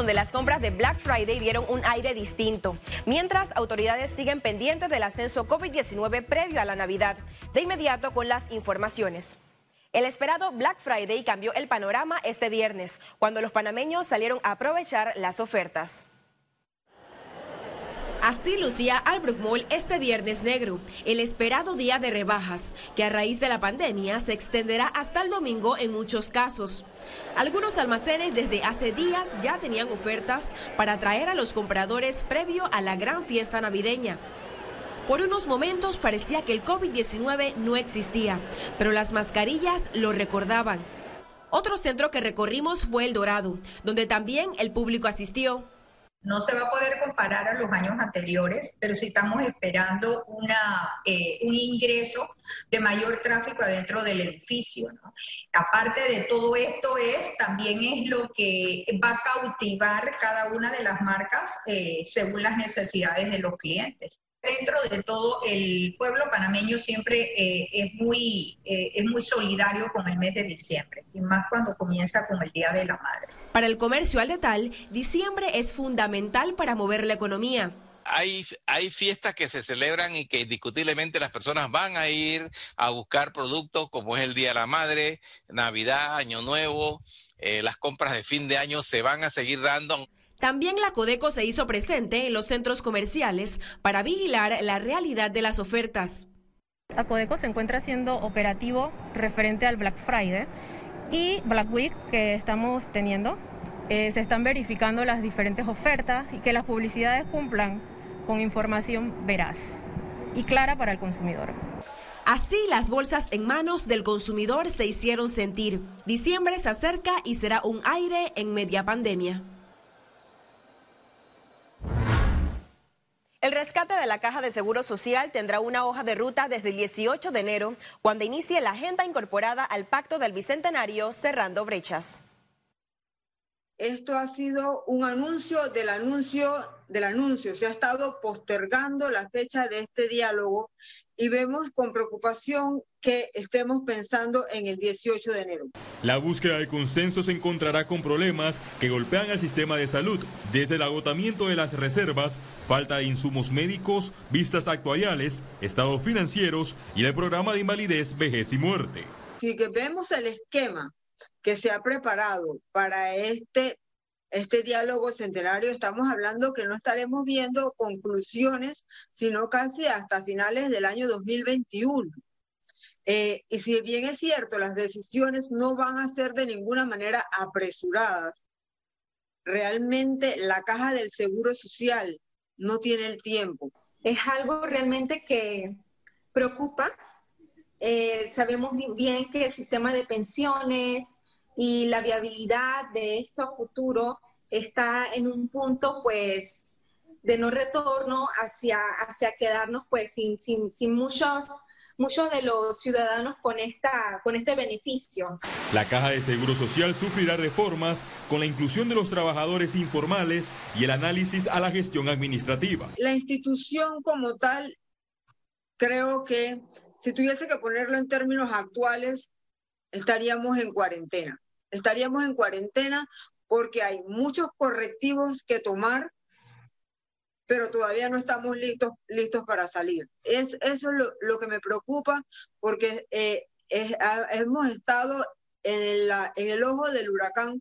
donde las compras de Black Friday dieron un aire distinto, mientras autoridades siguen pendientes del ascenso COVID-19 previo a la Navidad. De inmediato con las informaciones. El esperado Black Friday cambió el panorama este viernes, cuando los panameños salieron a aprovechar las ofertas. Así lucía Albrook Mall este viernes negro, el esperado día de rebajas, que a raíz de la pandemia se extenderá hasta el domingo en muchos casos. Algunos almacenes desde hace días ya tenían ofertas para atraer a los compradores previo a la gran fiesta navideña. Por unos momentos parecía que el COVID-19 no existía, pero las mascarillas lo recordaban. Otro centro que recorrimos fue El Dorado, donde también el público asistió. No se va a poder comparar a los años anteriores, pero sí estamos esperando una, eh, un ingreso de mayor tráfico adentro del edificio. Aparte de todo esto es, también es lo que va a cautivar cada una de las marcas eh, según las necesidades de los clientes dentro de todo el pueblo panameño siempre eh, es, muy, eh, es muy solidario con el mes de diciembre, y más cuando comienza con el Día de la Madre. Para el comercio al detal, diciembre es fundamental para mover la economía. Hay, hay fiestas que se celebran y que indiscutiblemente las personas van a ir a buscar productos como es el Día de la Madre, Navidad, Año Nuevo, eh, las compras de fin de año se van a seguir dando. También la Codeco se hizo presente en los centros comerciales para vigilar la realidad de las ofertas. La Codeco se encuentra haciendo operativo referente al Black Friday y Black Week que estamos teniendo. Eh, se están verificando las diferentes ofertas y que las publicidades cumplan con información veraz y clara para el consumidor. Así las bolsas en manos del consumidor se hicieron sentir. Diciembre se acerca y será un aire en media pandemia. El rescate de la Caja de Seguro Social tendrá una hoja de ruta desde el 18 de enero, cuando inicie la agenda incorporada al Pacto del Bicentenario Cerrando Brechas. Esto ha sido un anuncio del anuncio del anuncio. Se ha estado postergando la fecha de este diálogo y vemos con preocupación que estemos pensando en el 18 de enero. La búsqueda de consenso se encontrará con problemas que golpean al sistema de salud, desde el agotamiento de las reservas, falta de insumos médicos, vistas actuariales, estados financieros y el programa de invalidez, vejez y muerte. Si que vemos el esquema que se ha preparado para este este diálogo centenario, estamos hablando que no estaremos viendo conclusiones, sino casi hasta finales del año 2021. Eh, y si bien es cierto, las decisiones no van a ser de ninguna manera apresuradas, realmente la caja del Seguro Social no tiene el tiempo. Es algo realmente que preocupa. Eh, sabemos bien que el sistema de pensiones, y la viabilidad de esto futuro está en un punto pues de no retorno hacia, hacia quedarnos pues sin, sin, sin muchos muchos de los ciudadanos con, esta, con este beneficio. La Caja de Seguro Social sufrirá reformas con la inclusión de los trabajadores informales y el análisis a la gestión administrativa. La institución como tal, creo que si tuviese que ponerlo en términos actuales, estaríamos en cuarentena estaríamos en cuarentena porque hay muchos correctivos que tomar, pero todavía no estamos listos, listos para salir. Es, eso es lo, que me preocupa porque eh, hemos estado en, la, en el ojo del huracán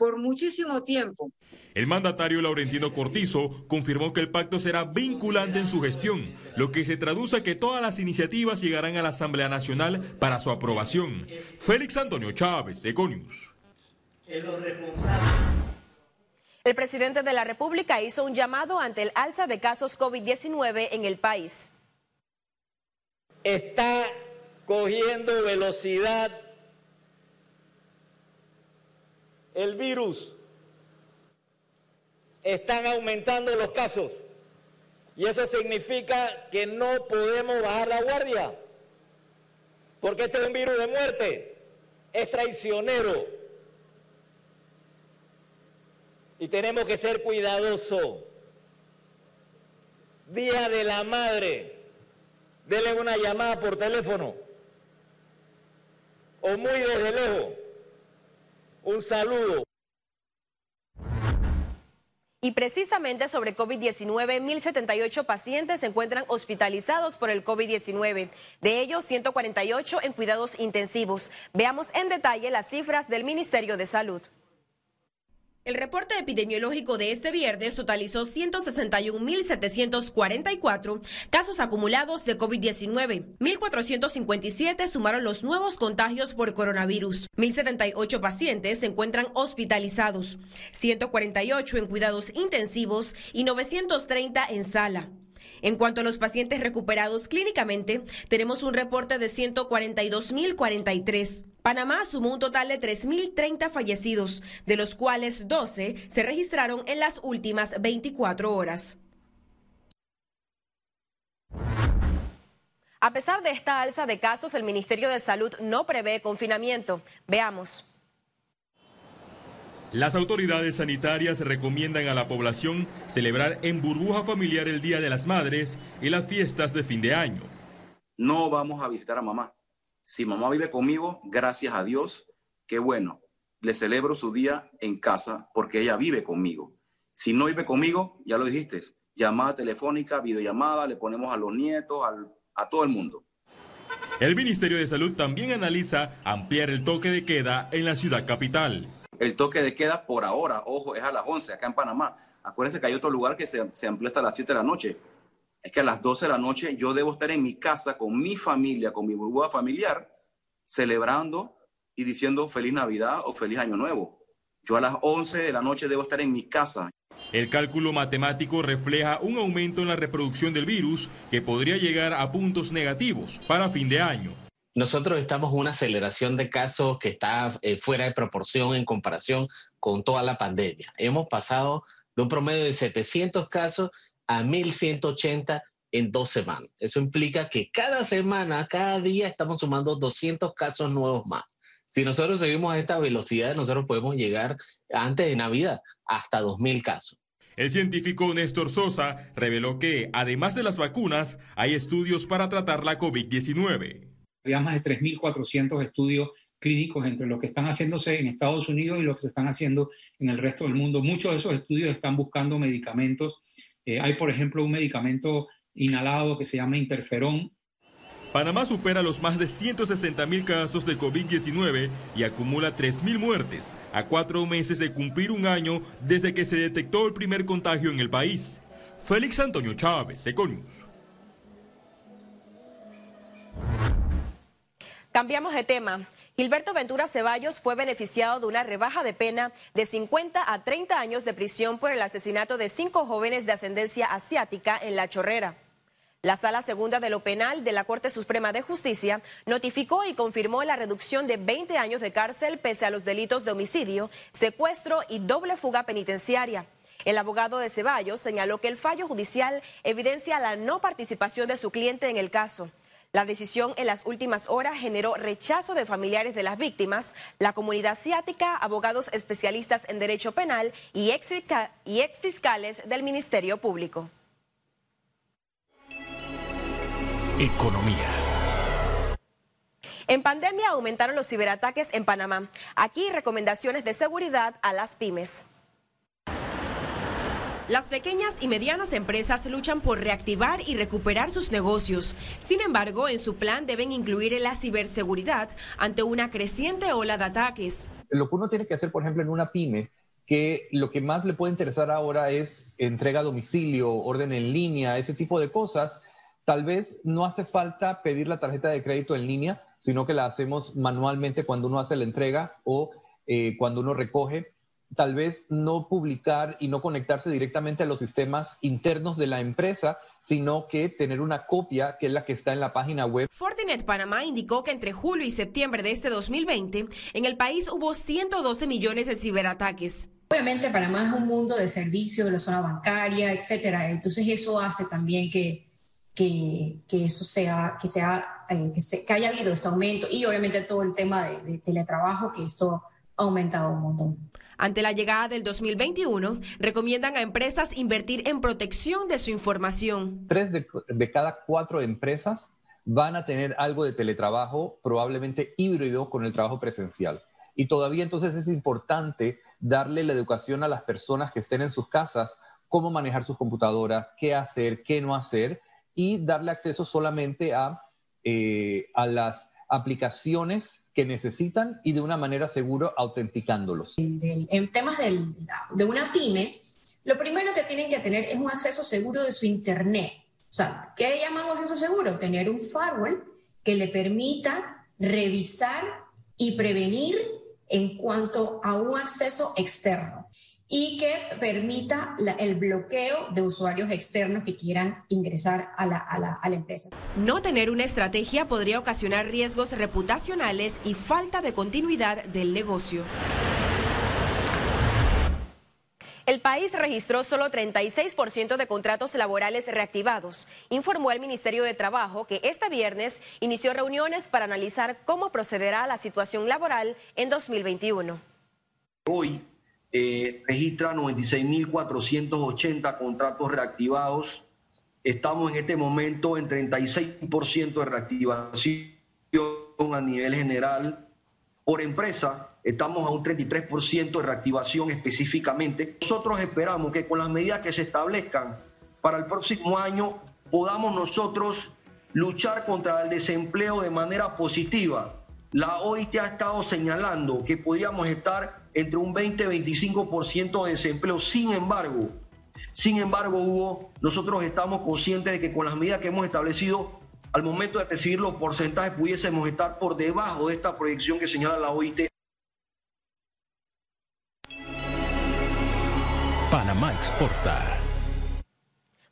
por muchísimo tiempo. El mandatario Laurentino Cortizo confirmó que el pacto será vinculante en su gestión, lo que se traduce a que todas las iniciativas llegarán a la Asamblea Nacional para su aprobación. Félix Antonio Chávez, Econius. El presidente de la República hizo un llamado ante el alza de casos COVID-19 en el país. Está cogiendo velocidad el virus están aumentando los casos. Y eso significa que no podemos bajar la guardia. Porque este es un virus de muerte. Es traicionero. Y tenemos que ser cuidadosos. Día de la Madre. Denle una llamada por teléfono. O muy desde lejos. Un saludo. Y precisamente sobre COVID-19, 1.078 pacientes se encuentran hospitalizados por el COVID-19. De ellos, 148 en cuidados intensivos. Veamos en detalle las cifras del Ministerio de Salud. El reporte epidemiológico de este viernes totalizó 161.744 casos acumulados de COVID-19. 1.457 sumaron los nuevos contagios por coronavirus. 1.078 pacientes se encuentran hospitalizados, 148 en cuidados intensivos y 930 en sala. En cuanto a los pacientes recuperados clínicamente, tenemos un reporte de 142.043. Panamá sumó un total de 3.030 fallecidos, de los cuales 12 se registraron en las últimas 24 horas. A pesar de esta alza de casos, el Ministerio de Salud no prevé confinamiento. Veamos. Las autoridades sanitarias recomiendan a la población celebrar en burbuja familiar el Día de las Madres y las fiestas de fin de año. No vamos a visitar a mamá. Si mamá vive conmigo, gracias a Dios, qué bueno. Le celebro su día en casa porque ella vive conmigo. Si no vive conmigo, ya lo dijiste, llamada telefónica, videollamada, le ponemos a los nietos, a todo el mundo. El Ministerio de Salud también analiza ampliar el toque de queda en la ciudad capital. El toque de queda por ahora, ojo, es a las 11 acá en Panamá. Acuérdense que hay otro lugar que se, se amplió hasta las 7 de la noche. Es que a las 12 de la noche yo debo estar en mi casa con mi familia, con mi burbuja familiar, celebrando y diciendo feliz Navidad o feliz Año Nuevo. Yo a las 11 de la noche debo estar en mi casa. El cálculo matemático refleja un aumento en la reproducción del virus que podría llegar a puntos negativos para fin de año. Nosotros estamos en una aceleración de casos que está eh, fuera de proporción en comparación con toda la pandemia. Hemos pasado de un promedio de 700 casos a 1.180 en dos semanas. Eso implica que cada semana, cada día estamos sumando 200 casos nuevos más. Si nosotros seguimos a esta velocidad, nosotros podemos llegar antes de Navidad hasta 2.000 casos. El científico Néstor Sosa reveló que, además de las vacunas, hay estudios para tratar la COVID-19. Había más de 3.400 estudios clínicos entre los que están haciéndose en Estados Unidos y los que se están haciendo en el resto del mundo. Muchos de esos estudios están buscando medicamentos. Eh, hay, por ejemplo, un medicamento inhalado que se llama interferón. Panamá supera los más de 160 mil casos de COVID-19 y acumula 3 mil muertes, a cuatro meses de cumplir un año desde que se detectó el primer contagio en el país. Félix Antonio Chávez, Econius. Cambiamos de tema. Gilberto Ventura Ceballos fue beneficiado de una rebaja de pena de 50 a 30 años de prisión por el asesinato de cinco jóvenes de ascendencia asiática en La Chorrera. La Sala Segunda de lo Penal de la Corte Suprema de Justicia notificó y confirmó la reducción de 20 años de cárcel pese a los delitos de homicidio, secuestro y doble fuga penitenciaria. El abogado de Ceballos señaló que el fallo judicial evidencia la no participación de su cliente en el caso. La decisión en las últimas horas generó rechazo de familiares de las víctimas, la comunidad asiática, abogados especialistas en derecho penal y ex, y ex fiscales del Ministerio Público. Economía. En pandemia aumentaron los ciberataques en Panamá. Aquí recomendaciones de seguridad a las pymes. Las pequeñas y medianas empresas luchan por reactivar y recuperar sus negocios. Sin embargo, en su plan deben incluir la ciberseguridad ante una creciente ola de ataques. Lo que uno tiene que hacer, por ejemplo, en una pyme, que lo que más le puede interesar ahora es entrega a domicilio, orden en línea, ese tipo de cosas. Tal vez no hace falta pedir la tarjeta de crédito en línea, sino que la hacemos manualmente cuando uno hace la entrega o eh, cuando uno recoge tal vez no publicar y no conectarse directamente a los sistemas internos de la empresa, sino que tener una copia que es la que está en la página web. Fortinet Panamá indicó que entre julio y septiembre de este 2020 en el país hubo 112 millones de ciberataques. Obviamente Panamá es un mundo de servicios, de la zona bancaria, etcétera. Entonces eso hace también que, que, eso sea, que sea, eh, que, haya habido este aumento y obviamente todo el tema de, de teletrabajo, que esto ha aumentado un montón. Ante la llegada del 2021, recomiendan a empresas invertir en protección de su información. Tres de, cada cuatro empresas van a tener algo de teletrabajo, probablemente híbrido con el trabajo presencial. Y todavía entonces es importante darle la educación a las personas que estén en sus casas, cómo manejar sus computadoras, qué hacer, qué no hacer, y darle acceso solamente a, eh, a las aplicaciones que necesitan y de una manera segura autenticándolos. En temas de una pyme, lo primero que tienen que tener es un acceso seguro de su Internet. O sea, ¿qué llamamos acceso seguro? Tener un firewall que le permita revisar y prevenir en cuanto a un acceso externo y que permita el bloqueo de usuarios externos que quieran ingresar a la, a, la, a la, empresa. No tener una estrategia podría ocasionar riesgos reputacionales y falta de continuidad del negocio. El país registró solo 36% de contratos laborales reactivados. Informó el Ministerio de Trabajo que este viernes inició reuniones para analizar cómo procederá la situación laboral en 2021. Hoy eh, registra 96.480 contratos reactivados. Estamos en este momento en 36% de reactivación a nivel general. Por empresa, estamos a un 33% de reactivación específicamente. Nosotros esperamos que con las medidas que se establezcan para el próximo año podamos nosotros luchar contra el desempleo de manera positiva. La OIT ha estado señalando que podríamos estar entre un 20 y 25% de desempleo. Sin embargo, sin embargo, Hugo, nosotros estamos conscientes de que con las medidas que hemos establecido, al momento de recibir los porcentajes, pudiésemos estar por debajo de esta proyección que señala la OIT. Panamá exporta.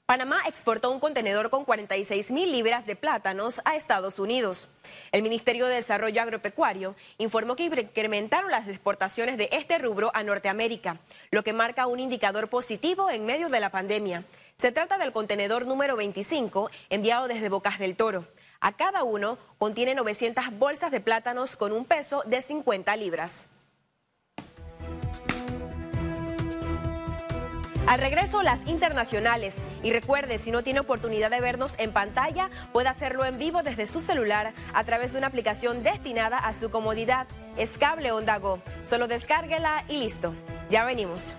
Panamá exportó un contenedor con 46 mil libras de plátanos a Estados Unidos. El Ministerio de Desarrollo Agropecuario informó que incrementaron las exportaciones de este rubro a Norteamérica, lo que marca un indicador positivo en medio de la pandemia. Se trata del contenedor número 25 enviado desde Bocas del Toro. A cada uno contiene 900 bolsas de plátanos con un peso de 50 libras. Al regreso, las internacionales. Y recuerde, si no tiene oportunidad de vernos en pantalla, puede hacerlo en vivo desde su celular a través de una aplicación destinada a su comodidad. Es Cable Onda Go. Solo descárguela y listo. Ya venimos.